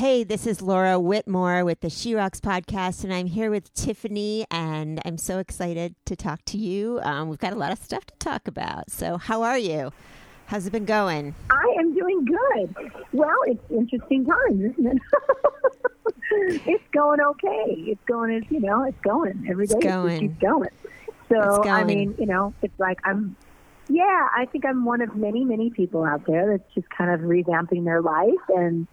Hey, this is Laura Whitmore with the She Rocks podcast, and I'm here with Tiffany, and I'm so excited to talk to you. Um, we've got a lot of stuff to talk about. So, how are you? How's it been going? I am doing good. Well, it's interesting times, isn't it? it's going okay. It's going as you know, it's going every day. It's going. It keeps going. So It's I mean, you know, it's like I'm. Yeah, I think I'm one of many, many people out there that's just kind of revamping their life and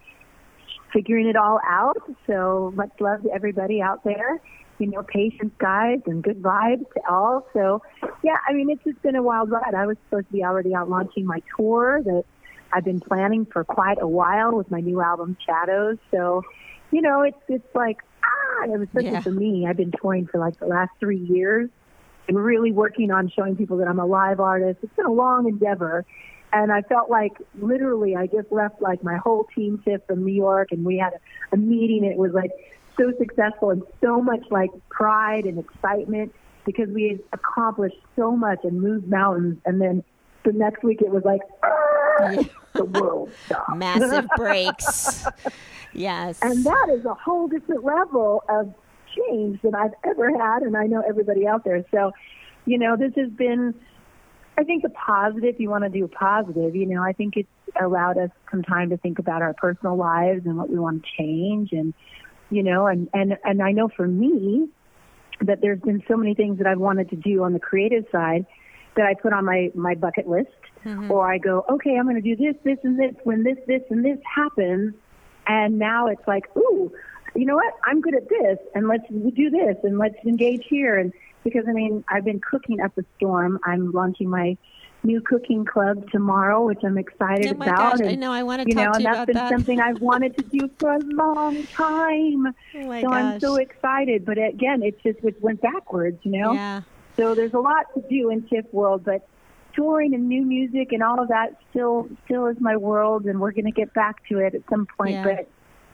figuring it all out. So much love to everybody out there. You know, patience, guys, and good vibes to all. So, yeah, I mean, it's just been a wild ride. I was supposed to be already out launching my tour that I've been planning for quite a while with my new album, Shadows. So, you know, it's it's like ah, it was especially Yeah. for me. I've been touring for like the last three years and really working on showing people that I'm a live artist. It's been a long endeavor. And I felt like literally I just left like my whole team trip from New York and we had a, a meeting. It was like so successful and so much like pride and excitement because we had accomplished so much and moved mountains. And then the next week it was like, "Ah, the world stopped. Massive breaks. Yes. And that is a whole different level of change than I've ever had, and I know everybody out there. So, you know, this has been, I think, a positive. You want to do positive, you know, I think it's allowed us some time to think about our personal lives and what we want to change, and you know, and and and I know for me that there's been so many things that I've wanted to do on the creative side that I put on my my bucket list, mm-hmm. or I go, okay, I'm going to do this, this, and this. When this, this, and this happens, and now it's like, ooh, you know what? I'm good at this, and let's do this, and let's engage here. And because I mean, I've been cooking up a storm. I'm launching my new cooking club tomorrow, which I'm excited oh my about. gosh, and, I know. I want to you know, to and you that's been that. something I've wanted to do for a long time. oh my so I'm so excited. But again, it's just it went backwards, you know. Yeah. So there's a lot to do in Tiff World, but touring and new music and all of that still still is my world, and we're going to get back to it at some point. Yeah. But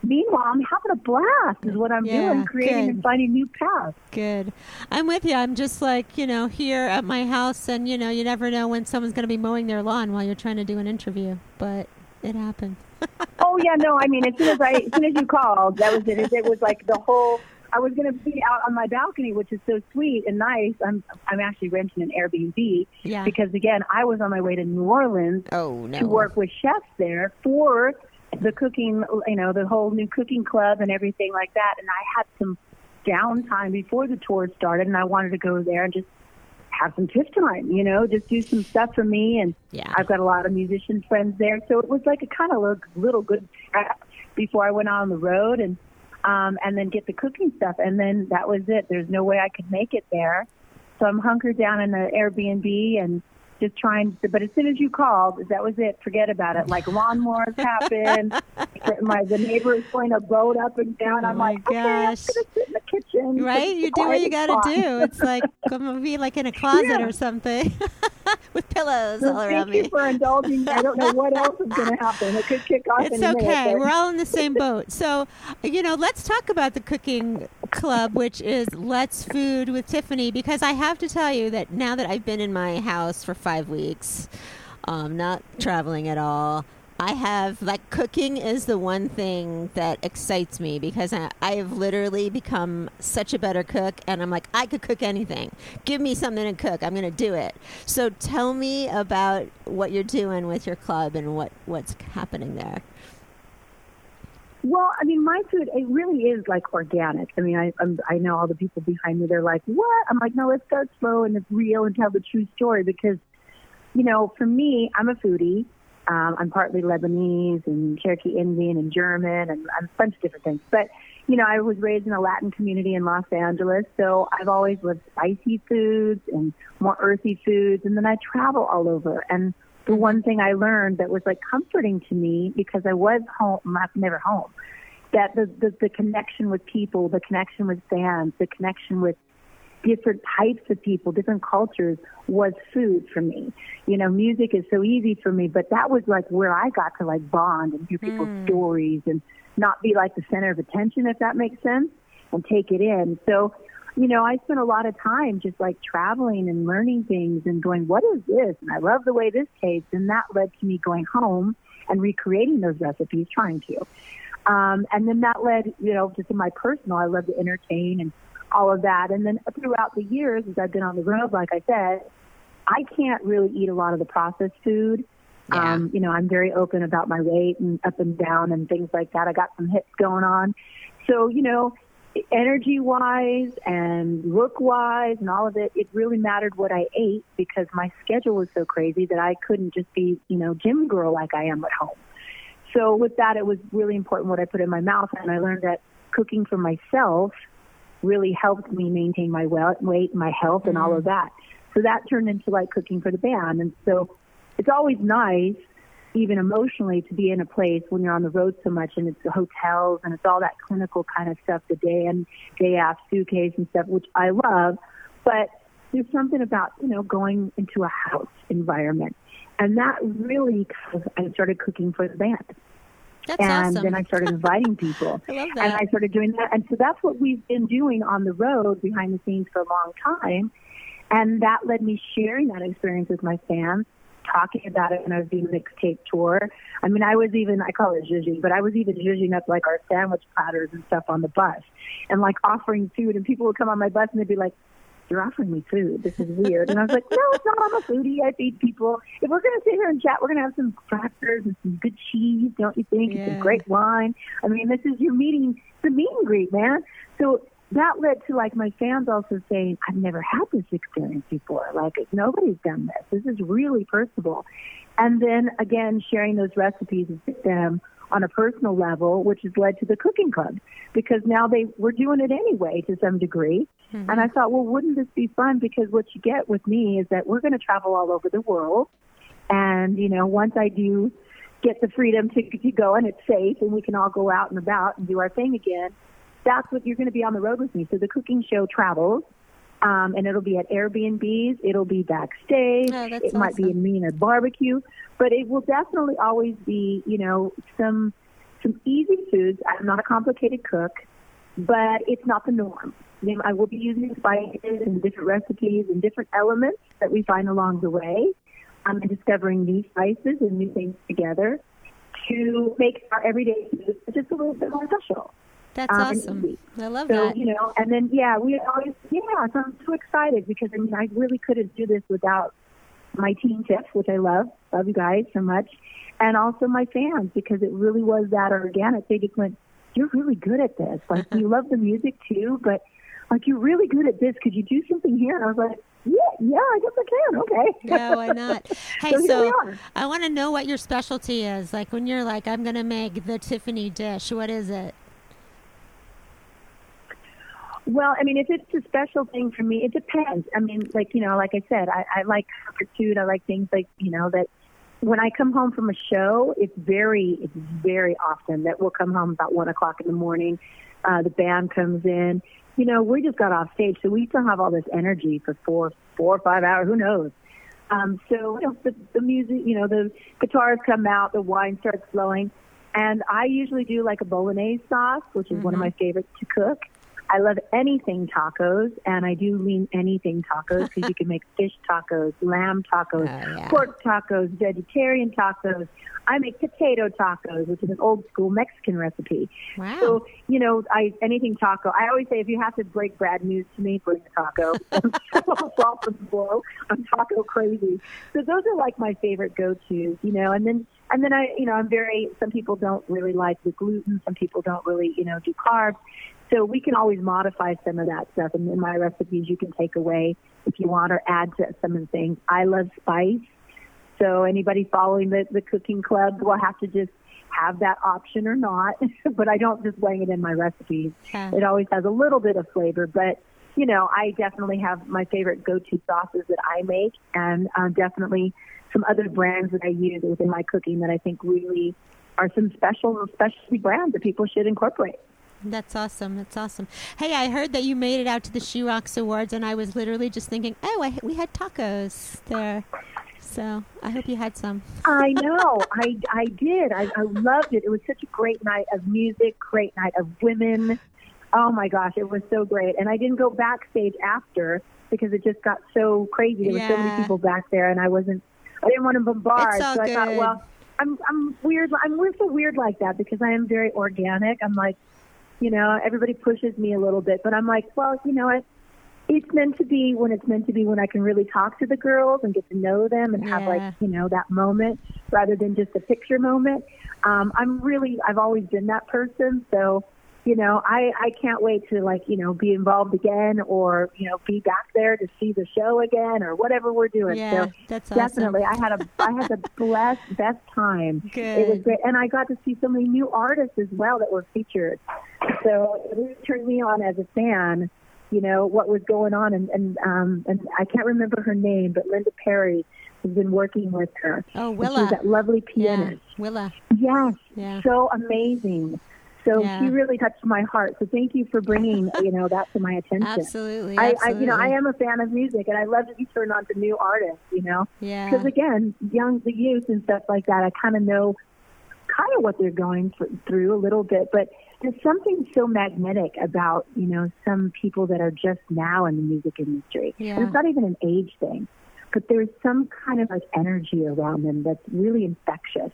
meanwhile, I'm having a blast. Is what I'm Yeah, doing, creating good. and finding new paths. Good. I'm with you. I'm just like, you know, here at my house, and, you know, you never know when someone's going to be mowing their lawn while you're trying to do an interview, but it happens. Oh yeah, no, I mean as soon as I as soon as you called, that was it. It, it was like the whole. I was going to be out on my balcony, which is so sweet and nice. I'm I'm actually renting an Airbnb Yeah. because again, I was on my way to New Orleans oh, no. to work with chefs there for the cooking, you know, the whole new cooking club and everything like that. And I had some downtime before the tour started, and I wanted to go there and just have some tiff time, you know, just do some stuff for me. And Yeah. I've got a lot of musician friends there, so it was like a kind of little, little good prep before I went out on the road and um, and then get the cooking stuff. And then that was it. There's no way I could make it there. So I'm hunkered down in the Airbnb and just trying to, but as soon as you called, that was it. Forget about it. Like lawnmowers happened. my, the neighbor is going to boat up and down. Oh I'm my like, okay, I'm gosh. going to sit in the kitchen. Right? You do what you got to do. It's like, I'm going to be like in a closet Yeah. or something with pillows So all thank you for indulging. me. I don't know what else is going to happen. It could kick off It's any minute, okay. but- We're all in the same boat. So, you know, let's talk about the cooking club, which is Let's Food with Tiffany, because I have to tell you that now that I've been in my house for five weeks, um, not traveling at all, I have like cooking is the one thing that excites me because I, I have literally become such a better cook, and I'm like I could cook anything. Give me something to cook, I'm going to do it. So tell me about what you're doing with your club and what what's happening there. Well, I mean, my food it really is like organic. I mean, I I'm, I know all the people behind me. They're like, "What?" I'm like, "No, let's start slow and it's real and tell the true story." Because, you know, for me, I'm a foodie. Um, I'm partly Lebanese and Cherokee Indian and German and I'm a bunch of different things. But, you know, I was raised in a Latin community in Los Angeles, so I've always loved spicy foods and more earthy foods. And then I travel all over and the one thing I learned that was like comforting to me because I was home, I'm never home, that the, the, the connection with people, the connection with fans, the connection with different types of people, different cultures was food for me. You know, music is so easy for me, but that was like where I got to like bond and hear people's stories and not be like the center of attention, if that makes sense, and take it in. So, you know, I spent a lot of time just like traveling and learning things and going, what is this? And I love the way this tastes. And that led to me going home and recreating those recipes, trying to. Um, and then that led, you know, just in my personal, I love to entertain and all of that. And then throughout the years, as I've been on the road, like I said, I can't really eat a lot of the processed food. Yeah. Um, you know, I'm very open about my weight and up and down and things like that. I got some hips going on. So, you know, energy wise and look wise and all of it, it really mattered what I ate because my schedule was so crazy that I couldn't just be, you know, gym girl like I am at home. So with that, it was really important what I put in my mouth. And I learned that cooking for myself really helped me maintain my weight, my health, and all of mm-hmm. that. So that turned into like cooking for the band. And so it's always nice, even emotionally, to be in a place when you're on the road so much and it's the hotels and it's all that clinical kind of stuff, the day and day after suitcase and stuff, which I love. But there's something about, you know, going into a house environment. And that really, I started cooking for the band. That's and awesome. then I started inviting people. I love And. I started doing that. And so that's what we've been doing on the road behind the scenes for a long time. And that led me sharing that experience with my fans, talking about it when I was doing the mixtape tour. I mean, I was even, I call it zhuzhing, but I was even zhuzhing up like our sandwich platters and stuff on the bus and like offering food. And people would come on my bus and they'd be like, you're offering me food. This is weird. And I was like, no, it's not. I'm a foodie. I feed people. If we're going to sit here and chat, we're going to have some crackers and some good cheese, don't you think? And Yeah. some great wine. I mean, this is your meeting, the meet and greet, man. So that led to like my fans also saying, I've never had this experience before. Like nobody's done this. This is really personable. And then again, sharing those recipes with them on a personal level, which has led to the cooking club because now they were doing it anyway to some degree. And I thought, well, wouldn't this be fun? Because what you get with me is that we're going to travel all over the world. And, you know, once I do get the freedom to, to go and it's safe and we can all go out and about and do our thing again, that's what you're going to be on the road with me. So the cooking show travels. Um, and it'll be at Airbnbs. It'll be backstage. Oh, it might be awesome. in me and a barbecue, but it will definitely always be, you know, some some easy foods. I'm not a complicated cook, but it's not the norm. You know, I will be using spices and different recipes and different elements that we find along the way. Um, and discovering new spices and new things together to make our everyday food just a little bit more special. That's um, awesome. I love So, that. you know, and then, yeah, we always, yeah, so I'm so excited because, I mean, I really couldn't do this without my team tips, which I love. Love you guys so much. And also my fans because it really was that organic. They just went, you're really good at this. Like, you love the music too, but like, you're really good at this. Could you do something here? And I was like, yeah, yeah, I guess I can. Okay. Yeah, why not? Hey, So so. I want to know what your specialty is. Like when you're like, I'm going to make the Tiffany dish. What is it? Well, I mean, if it's a special thing for me, it depends. I mean, like you know, like I said, I, I like comfort food. I like things like you know that when I come home from a show, it's very, it's very often that we'll come home about one o'clock in the morning. Uh, the band comes in. You know, we just got off stage, so we still have all this energy for four, four or five hours. Who knows? Um, so you know, the, the music, you know, the guitars come out, the wine starts flowing, and I usually do like a bolognese sauce, which is one of my favorites to cook. I love anything tacos, and I do mean anything tacos because you can make fish tacos, lamb tacos, Oh, yeah. pork tacos, vegetarian tacos. I make potato tacos, which is an old school Mexican recipe. Wow. So, you know, I anything taco. I always say if you have to break bad news to me, bring a taco. I'm fall from the blow. I'm taco crazy. So those are like my favorite go tos, you know, and then and then I you know, I'm very some people don't really like the gluten, some people don't really, you know, do carbs. So we can always modify some of that stuff and in my recipes you can take away if you want or add to some of the things. I love spice. So anybody following the, the cooking club will have to just have that option or not. but I don't just wing it in my recipes. Yeah. It always has a little bit of flavor, but you know, I definitely have my favorite go-to sauces that I make, and um, definitely some other brands that I use within my cooking that I think really are some special specialty brands that people should incorporate. That's awesome. That's awesome. Hey, I heard that you made it out to the She Rocks Awards, and I was literally just thinking, oh, I, we had tacos there. So I hope you had some. I know. I I did. I, I loved it. It was such a great night of music, great night of women. Oh my gosh, it was so great. And I didn't go backstage after because it just got so crazy. There were so many people back there, and I wasn't. I didn't want to bombard. So I thought, well, I'm I'm weird. I'm we're so weird like that because I am very organic. I'm like, you know, everybody pushes me a little bit, but I'm like, well, you know what? It's meant to be when it's meant to be when I can really talk to the girls and get to know them and have like, you know, that moment rather than just a picture moment. Um, I'm really, I've always been that person. So, you know, I, I can't wait to like, you know, be involved again or, you know, be back there to see the show again or whatever we're doing. Yeah, so that's awesome. definitely I had a, I had the blessed, best time. It was great. And I got to see so many new artists as well that were featured. So it really turned me on as a fan, you know, what was going on. And, and, um, and I can't remember her name, but Linda Perry has been working with her. Oh, And She's Willa. that lovely Yeah, pianist. Willa. Yes. Yeah. So amazing. So Yeah. she really touched my heart. So thank you for bringing, you know, that to my attention. Absolutely. I, I, you know, I am a fan of music, and I love to be turned on to new artists. You know, Yeah. because again, young, the youth and stuff like that, I kind of know kind of what they're going thr- through a little bit, but there's something so magnetic about you know some people that are just now in the music industry. Yeah. And it's not even an age thing, but there's some kind of like energy around them that's really infectious,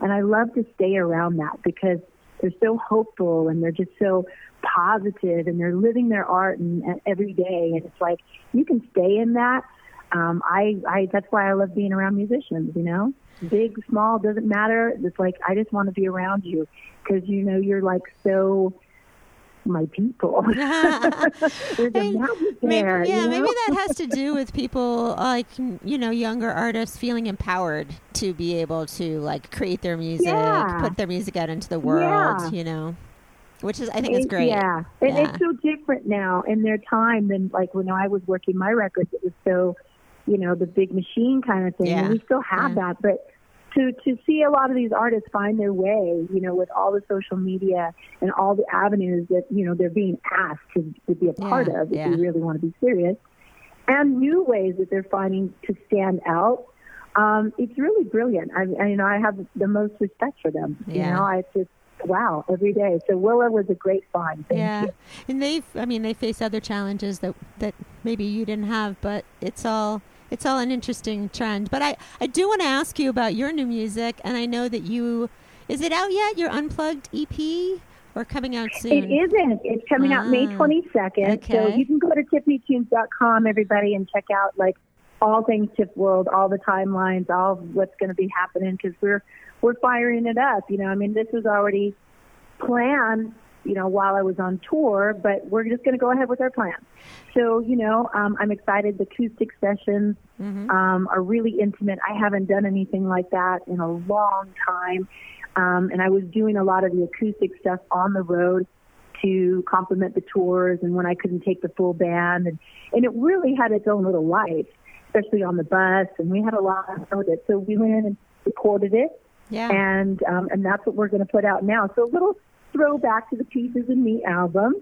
and I love to stay around that because they're so hopeful and they're just so positive and they're living their art and, and every day. And it's like you can stay in that. Um i i that's why i love being around musicians you know? Big small doesn't matter. It's like i just want to be around you because you know you're like so my people there's a Hey, magic Maybe, there yeah, you maybe that has to do with people like you know younger artists feeling empowered to be able to like create their music, Yeah. put their music out into the world. Yeah. You know, which is I think is great. Yeah, and Yeah. it's so different now in their time than like when I was working my records. It was so, you know, the big machine kind of thing. Yeah. And we still have Yeah. that, but to to see a lot of these artists find their way, you know, with all the social media and all the avenues that you know they're being asked to, to be a part Yeah, of, if yeah. you really want to be serious, and new ways that they're finding to stand out. Um, it's really brilliant. I, I, you know, I have the most respect for them. Yeah. You know, I just wow every day. So Willa was a great find. Thank yeah, you. and they've I mean they face other challenges that that maybe you didn't have, but it's all it's all an interesting trend. But I I do want to ask you about your new music, and I know that you is it out yet? Your unplugged EP or coming out soon? It isn't. It's coming out May Ah, 22nd. So you can go to tiffanytunes.com, everybody, and check out like all things Tiff World, all the timelines, all what's going to be happening because we're we're firing it up. You know, I mean, this was already planned. You know, while I was on tour, but we're just going to go ahead with our plan. So, you know, um, I'm excited. The acoustic sessions Mhm. um, are really intimate. I haven't done anything like that in a long time. Um, and I was doing a lot of the acoustic stuff on the road to complement the tours and when I couldn't take the full band. And, and it really had its own little life, especially on the bus. And we had a lot of fun with it. So we went in and recorded it. Yeah. And, um, and that's what we're going to put out now. So a little throwback to the Pieces of Me album.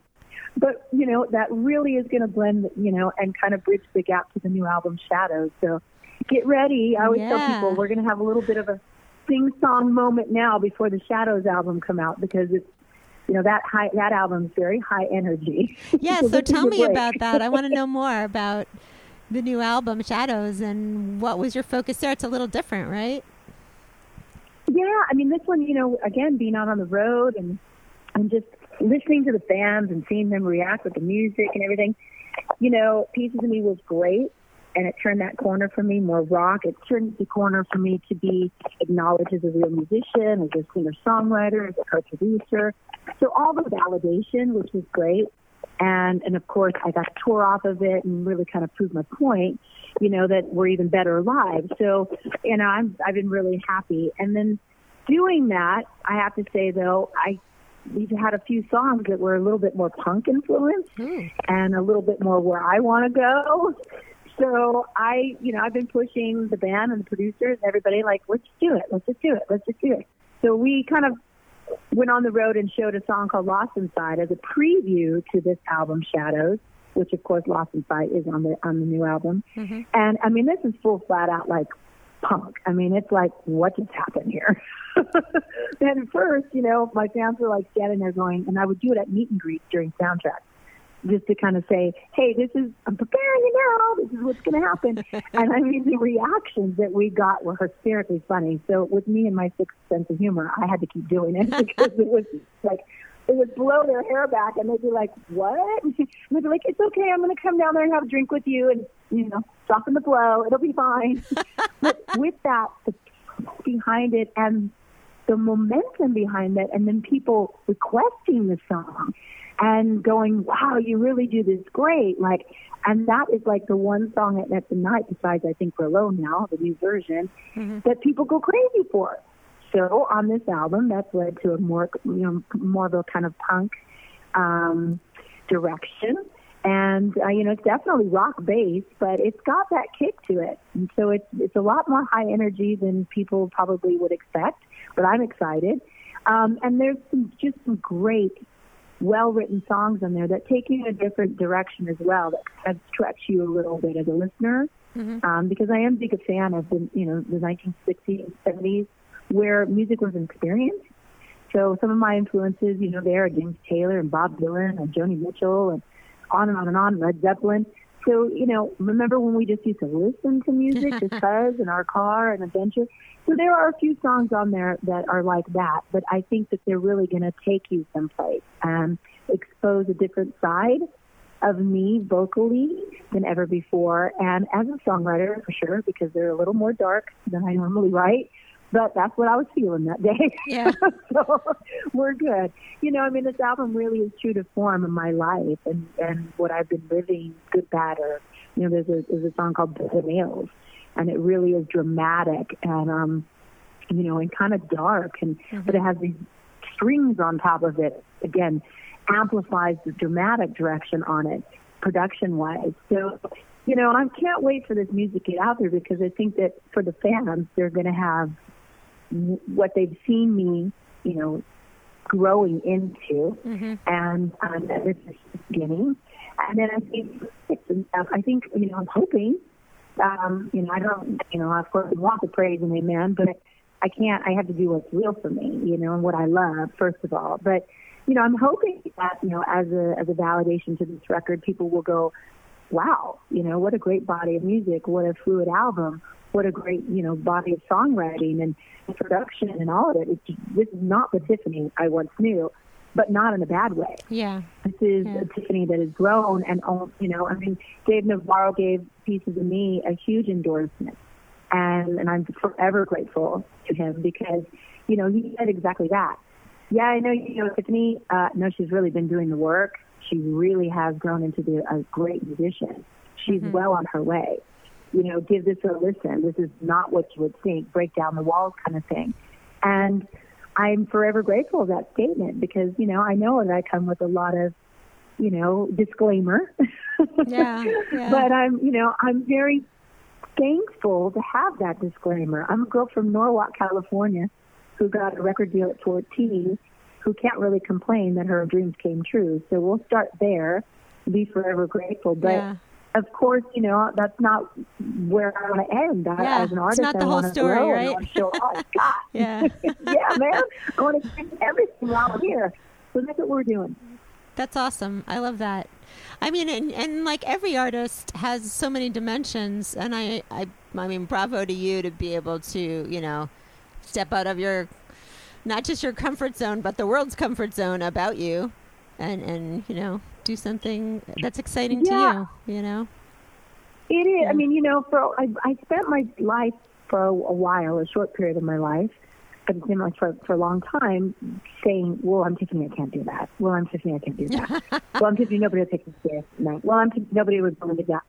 But, you know, that really is going to blend, you know, and kind of bridge the gap to the new album Shadows. So get ready. I always tell people we're going to have a little bit of a sing song moment now before the Shadows album come out because it's, you know, that high, that album's very high energy. Yeah, So so tell me break. about that. I want to know more about the new album Shadows and what was your focus there. It's a little different, right? Yeah, I mean, this one, you know, again, being out on the road and and just listening to the fans and seeing them react with the music and everything. You know, Pieces of Me was great, and it turned that corner for me more rock. It turned the corner for me to be acknowledged as a real musician, as a singer songwriter, as a co-producer. So all the validation, which was great. And and of course, I got to tour off of it and really kind of proved my point. You know that we're even better live. So, you know, I'm I've been really happy. And then doing that, I have to say though, I we've had a few songs that were a little bit more punk influenced Ooh. and a little bit more where I want to go. So I, you know, I've been pushing the band and the producers and everybody like, let's do it, let's just do it, let's just do it. So we kind of went on the road and showed a song called Lost Inside as a preview to this album Shadows, which of course Lost Inside is on the on the new album. Mhm. And I mean, this is full flat out like punk. I mean, it's like, what just happened here? and at first, you know, my fans were like standing there going, and I would do it at meet and greets during soundtrack. just to kind of say, hey, this is, I'm preparing you now. This is what's going to happen. and I mean, the reactions that we got were hysterically funny. So with me and my sixth sense of humor, I had to keep doing it because it was like, they would blow their hair back and they'd be like, what? And they'd be like, it's okay. I'm going to come down there and have a drink with you and, you know, soften the blow. It'll be fine. but with that, the behind it and the momentum behind it and then people requesting the song and going, wow, you really do this great. Like, and that is like the one song at, at the night, besides I think we're alone now, the new version, mm-hmm. that people go crazy for. So on this album, that's led to a more, you know, more of a kind of punk um, direction. And uh, you know, it's definitely rock based, but it's got that kick to it. And so it's it's a lot more high energy than people probably would expect. But I'm excited. Um, and there's some, just some great well written songs on there that take you in a different direction as well that kind of stretch you a little bit as a listener. Mm-hmm. Um, because I am big a fan of the you know the 1960s and 70s where music was an experience. So some of my influences, you know, there are James Taylor and Bob Dylan and Joni Mitchell and on and on and on, Led Zeppelin. So, you know, remember when we just used to listen to music just because in our car and adventure? So there are a few songs on there that are like that, but I think that they're really going to take you someplace and expose a different side of me vocally than ever before. And as a songwriter, for sure, because they're a little more dark than I normally write. But that's what I was feeling that day. Yeah. so we're good. You know, I mean, this album really is true to form in my life and, and what I've been living, good, bad, or, you know, there's a, there's a song called The Nails and it really is dramatic and um you know and kind of dark and mm-hmm. but it has these strings on top of it again amplifies the dramatic direction on it production wise so you know i can't wait for this music to get out there because i think that for the fans they're going to have what they've seen me you know growing into mm-hmm. and um, this is the beginning and then i think i think you know i'm hoping um, you know, I don't, you know, of course, I want the praise and amen, but I can't. I have to do what's real for me, you know, and what I love first of all. But you know, I'm hoping that you know, as a as a validation to this record, people will go, "Wow, you know, what a great body of music! What a fluid album! What a great you know body of songwriting and production and all of it. It's, this is not the Tiffany I once knew." but not in a bad way. Yeah. This is yeah. a Tiffany that has grown and, all you know, I mean, Dave Navarro gave Pieces of Me a huge endorsement. And, and I'm forever grateful to him because, you know, he said exactly that. Yeah, I know, you know, Tiffany, uh, no, she's really been doing the work. She really has grown into the, a great musician. She's mm-hmm. well on her way. You know, give this a listen. This is not what you would think, break down the walls kind of thing. And, I'm forever grateful of that statement because, you know, I know that I come with a lot of, you know, disclaimer. Yeah, yeah. but I'm, you know, I'm very thankful to have that disclaimer. I'm a girl from Norwalk, California, who got a record deal at 14, who can't really complain that her dreams came true. So we'll start there, be forever grateful. But yeah of course, you know, that's not where I want to end. I, yeah, as an artist, it's not the I whole story, grow right? I want to show I got. yeah. yeah, man. I want to do everything while I'm here. So that's what we're doing. That's awesome. I love that. I mean, and, and like every artist has so many dimensions, and I, I, I mean, bravo to you to be able to, you know, step out of your, not just your comfort zone, but the world's comfort zone about you, and and you know, do something that's exciting yeah. to you. You know, it is. Yeah. I mean, you know, for I, I spent my life for a, while, a short period of my life, but it's been like for for a long time, saying, "Well, I'm Tiffany, I can't do that. Well, I'm Tiffany, I can't do that. well, I'm Tiffany, nobody will take me serious. No. Well, I'm Tiffany, nobody would believe that."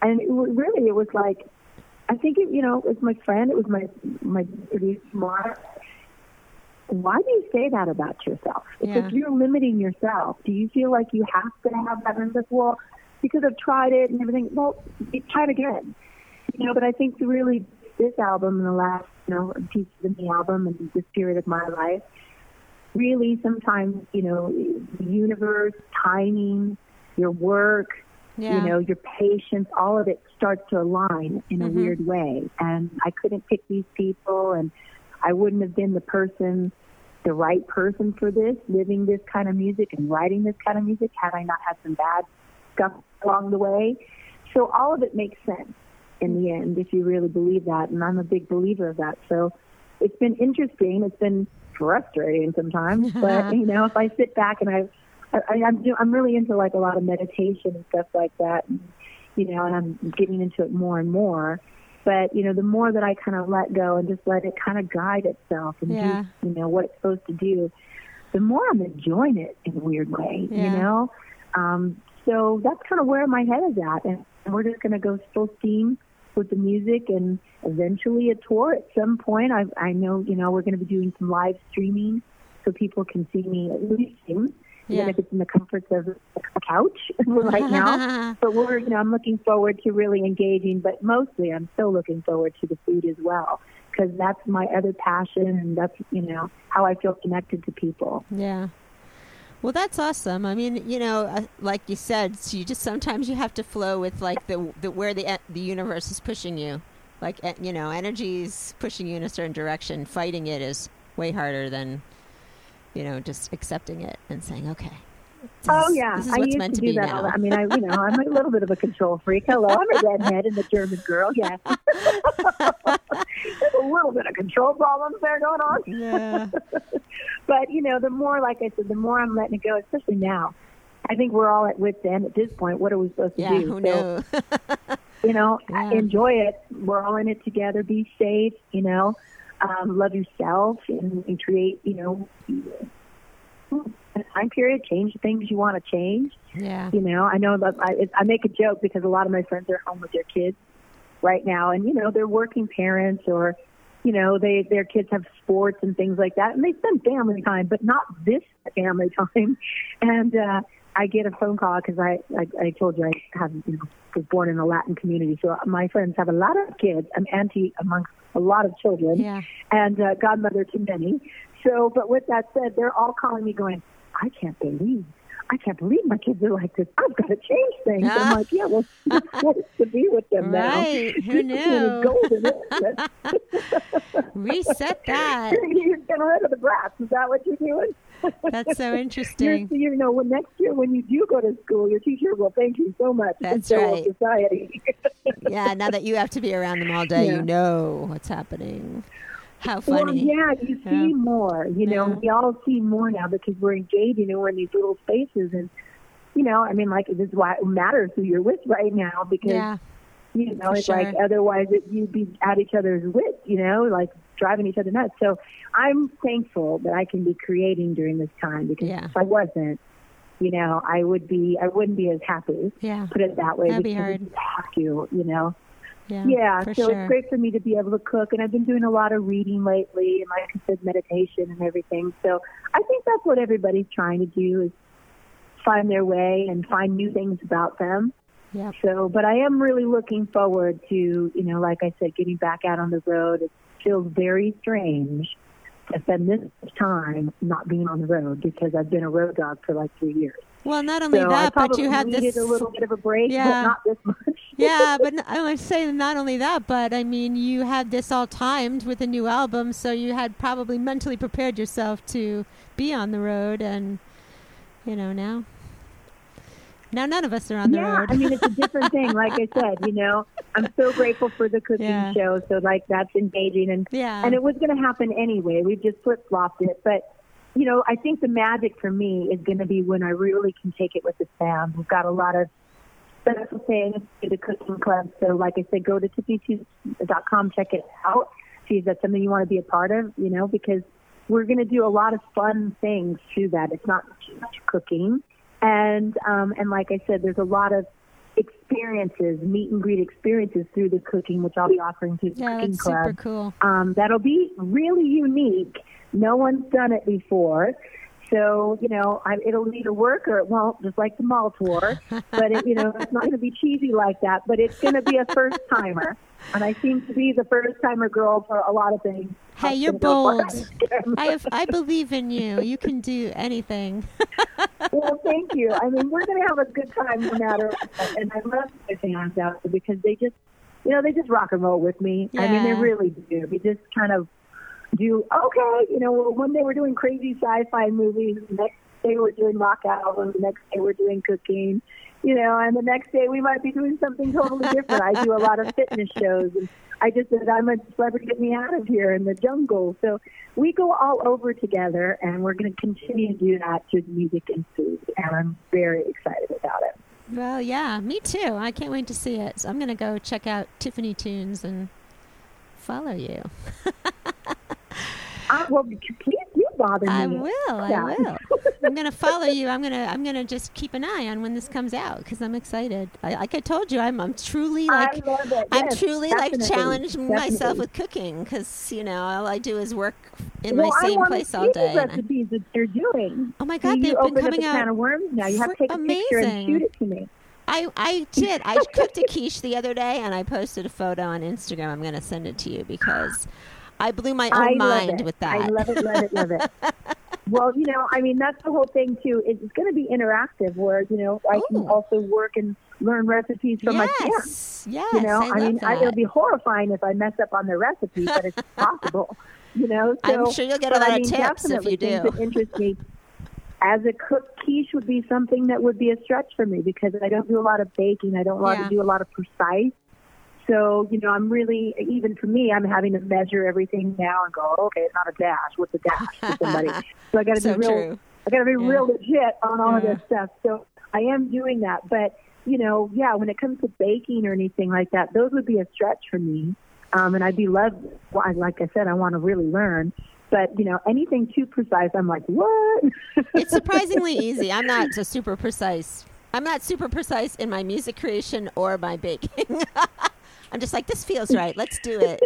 And it, really, it was like, I think it, you know, it was my friend, it was my my producer, Mark why do you say that about yourself? Yeah. If you're limiting yourself, do you feel like you have to have that limit? Well, because I've tried it and everything. Well, try it again. You know, but I think really this album and the last, you know, pieces of the album and this period of my life, really sometimes, you know, the universe, timing, your work, yeah. you know, your patience, all of it starts to align in a mm-hmm. weird way. And I couldn't pick these people and I wouldn't have been the person, the right person for this, living this kind of music and writing this kind of music had I not had some bad stuff along the way. So all of it makes sense in the end if you really believe that, and I'm a big believer of that. So it's been interesting. It's been frustrating sometimes, but you know, if I sit back and I, I I'm do, I'm really into like a lot of meditation and stuff like that, and, you know, and I'm getting into it more and more. But you know, the more that I kind of let go and just let it kind of guide itself and Yeah. do, you know, what it's supposed to do, the more I'm enjoying it in a weird way. Yeah. You know, um, so that's kind of where my head is at, and we're just going to go full steam with the music and eventually a tour at some point. I, I know, you know, we're going to be doing some live streaming so people can see me at least sing, Yeah. even if it's in the comforts of a couch right now. but we're, you know, I'm looking forward to really engaging, but mostly I'm still looking forward to the food as well because that's my other passion and that's, you know, how I feel connected to people. Yeah. Well, that's awesome. I mean, you know, uh, like you said, so you just sometimes you have to flow with like the, the where the the universe is pushing you. Like eh, you know, energy is pushing you in a certain direction. Fighting it is way harder than you know just accepting it and saying, okay. this Oh yeah, this is I what's used meant to to do be that. now. the- I mean, I you know, I'm a little bit of a control freak. Hello, I'm a redhead and a German girl. Yeah, there's a little bit of control problems there going on. yeah, But you know, the more, like I said, the more I'm letting it go, especially now. I think we're all at wit's end at this point. What are we supposed to yeah. do? Who So, you know, Yeah. enjoy it. We're all in it together. Be safe. You know, um, love yourself and, and create. You know, a time period. Change the things you want to change. yeah, You know, I know that I, I make a joke because a lot of my friends are home with their kids right now, and you know they're working parents or you know they their kids have sports and things like that, and they spend family time, but not this family time. And uh, I get a phone call because I, I I told you I have you know was born in a Latin community, so my friends have a lot of kids. I'm auntie amongst a lot of children yeah. and uh, godmother to many. So, but with that said, they're all calling me going, I can't believe, I can't believe my kids are like this. I've got to change things. I'm like, yeah, well, forced to be with them now. Right. Who Discipline is knew? golden. Reset that. you're getting rid of the brats. Is that what you're doing? That's so interesting. you know, when next year when you do go to school, your teacher will thank you so much. That's right. Society. Yeah, now that you have to be around them all day, Yeah. you know what's happening. How Well, funny. yeah, you Yeah. see more. You know, Yeah. we all see more now because we're engaging and we're in these little spaces. And, you know, I mean, like, this is why it matters who you're with right now because, you know, for it's like otherwise it, you'd be at each other's wits, you know, like driving each other nuts. So I'm thankful that I can be creating during this time because Yeah. if I wasn't, you know, I would be, I wouldn't be as happy. Yeah. Put it that way. That'd be because hard. it's hack you, you know. Yeah. Yeah, so sure. it's great for me to be able to cook, and I've been doing a lot of reading lately, and like I said, meditation and everything. So I think that's what everybody's trying to do is find their way and find new things about them. Yeah. So, but I am really looking forward to, you know, like I said, getting back out on the road. It feels very strange to spend this time not being on the road because I've been a road dog for like three years. Well, not only so that, but you had needed this. a little bit of a break, Yeah. but not this much. yeah, but I would say not only that, but I mean, you had this all timed with a new album, so you had probably mentally prepared yourself to be on the road, and you know now. Now none of us are on the yeah, road. I mean, it's a different thing. Like I said, you know, I'm so grateful for the cooking Yeah. show. So, like, that's engaging. And, yeah. and it was going to happen anyway. We just flip flopped it. But, you know, I think the magic for me is going to be when I really can take it with the fam. We've got a lot of special things to the cooking club. So, like I said, go to tiffanytunes.com, check it out. See if that's something you want to be a part of, you know, because we're going to do a lot of fun things through that. It's not too much cooking. And, um, and like I said, there's a lot of experiences, meet and greet experiences through the cooking, which I'll be offering through the yeah, cooking that's club super cool. um, that'll be really unique. No one's done it before. So, you know, I, it'll either work or it won't, just like the mall tour. But, it, you know, it's not going to be cheesy like that, but it's going to be a first timer. And I seem to be the first timer girl for a lot of things. Hey, you're gonna go for bold. I have, I believe in you. You can do anything. well, thank you. I mean, we're going to have a good time no matter. what. And I love my fans out there because they just, you know, they just rock and roll with me. I mean, they really do. We just kind of do okay. You know, one day we're doing crazy sci-fi movies, the next day we're doing rock albums, the next day we're doing cooking, you know, and the next day we might be doing something totally different. I do a lot of fitness shows and I just said, I'm a celebrity, get me out of here in the jungle. So we go all over together, and we're going to continue to do that through music and food. And I'm very excited about it. Well, yeah, me too. I can't wait to see it. So I'm going to go check out Tiffany Tunes and follow you. uh, well, please do bother me. I will. I will. I'm going to follow you. I'm going to. I'm to just keep an eye on when this comes out because I'm excited. I, like I told you, I'm. I'm truly like. I'm yes, truly like challenging definitely. myself with cooking because you know all I do is work in well, my same place all day. recipes I, that you're doing. Oh my God, they've been coming out. Can of worms now. You have to take amazing. a picture and shoot it to me. I, I did. I cooked a quiche the other day and I posted a photo on Instagram. I'm going to send it to you because I blew my own I mind with that. I love it, love it, love it. well, you know, I mean, that's the whole thing too. It's going to be interactive, where you know I Ooh. can oh. also work and learn recipes from yes. my kids. Yes, you know, I, I mean, I, it'll be horrifying if I mess up on the recipe, but it's possible. You know, so, I'm sure you'll get a lot I mean, of tips if you do. That interest me. As a cook, quiche would be something that would be a stretch for me because I don't do a lot of baking. I don't yeah. To do a lot of precise. So, you know, I'm really, even for me, I'm having to measure everything now and go, okay, it's not a dash. What's a dash for somebody? so I got to so be real, true. I got to be yeah. real legit on all yeah. of this stuff. So I am doing that. But, you know, yeah, when it comes to baking or anything like that, those would be a stretch for me. Um, and I'd be love, well, like I said, I want to really learn. But you know, anything too precise, I'm like, what? it's surprisingly easy. I'm not so super precise. I'm not super precise in my music creation or my baking. I'm just like, this feels right. Let's do it.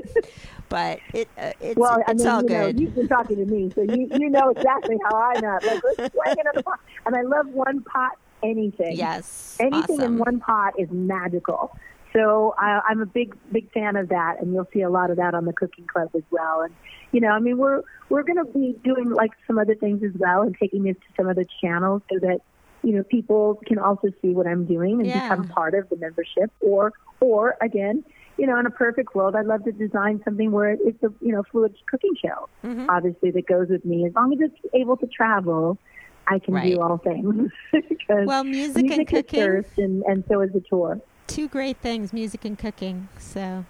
but it uh, it's, well, I mean, all you good. Know, you've been talking to me, so you you know exactly how I'm at. Like, let's another pot. And I love one pot anything. Yes, anything awesome. in one pot is magical. So I, I'm a big big fan of that, and you'll see a lot of that on the Cooking Club as well. And you know, I mean, we're we're going to be doing like some other things as well, and taking this to some other channels so that you know people can also see what I'm doing and yeah. become part of the membership, or or again, you know, in a perfect world, I'd love to design something where it's a you know fluid cooking show, mm-hmm. obviously that goes with me. As long as it's able to travel, I can right. do all things. well, music, music and cooking, first, and and so is the tour. Two great things, music and cooking. So.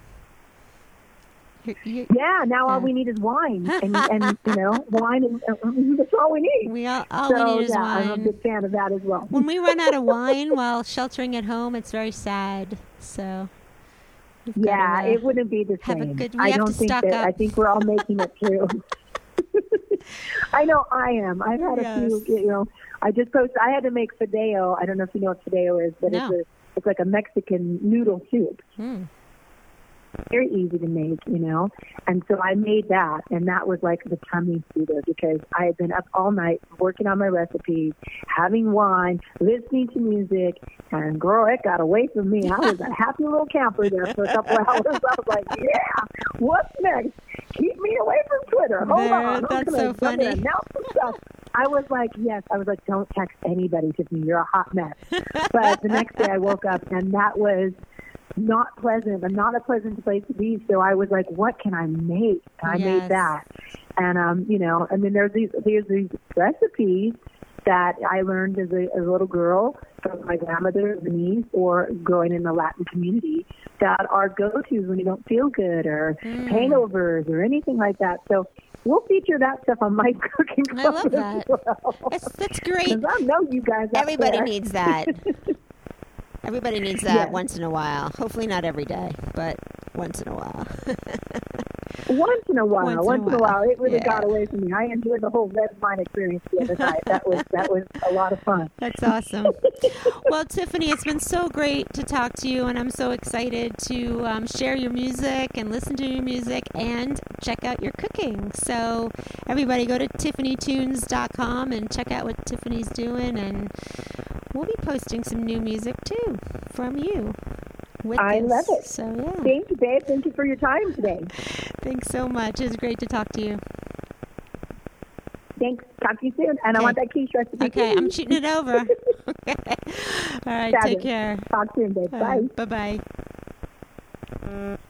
Yeah, now all we need is wine, and, and you know, wine, and uh, that's all we need. We all, all so, we need is yeah, wine. I'm a big fan of that as well. when we run out of wine while sheltering at home, it's very sad. So yeah, to, uh, it wouldn't be the have same. A good, we I have don't think that. up. I think we're all making it through. I know I am. I've had yes. a few. You know, I just posted. I had to make fideo. I don't know if you know what fideo is, but no. it's a it's like a Mexican noodle soup. Hmm. Very easy to make, you know. And so I made that, and that was like the tummy soother because I had been up all night working on my recipes, having wine, listening to music, and girl, it got away from me. I was a happy little camper there for a couple of hours. I was like, yeah, what's next? Keep me away from Twitter. Hold there, on. That's so funny. Announce some stuff. I was like, yes. I was like, don't text anybody, Tiffany. You're a hot mess. but the next day I woke up, and that was not pleasant and not a pleasant place to be. So I was like, what can I make? And I yes. made that. And, um, you know, and then there's these, there's these recipes that I learned as a, as a little girl from my grandmother, niece, or growing in the Latin community that are go-tos when you don't feel good or mm. hangovers or anything like that. So we'll feature that stuff on my cooking I club love as that. well. That's, that's great. I know you guys. Everybody needs that. Everybody needs that Yes. once in a while. Hopefully not every day, but once in a while. Once in a while, Once in a once in a while. while, it really Yeah. got away from me. I enjoyed the whole red wine experience the other night. That was that was a lot of fun. That's awesome. well, Tiffany, it's been so great to talk to you, and I'm so excited to um, share your music and listen to your music and check out your cooking. So, everybody go to tiffanytunes.com and check out what Tiffany's doing, and we'll be posting some new music too from you. With I love it. So, yeah. Thank you, babe. Thank you for your time today. Thanks so much. It was great to talk to you. Thanks. Talk to you soon. And I want that quiche recipe. Okay, too. I'm shooting it over. okay. All right, take care. Talk soon, babe. Bye. Bye bye.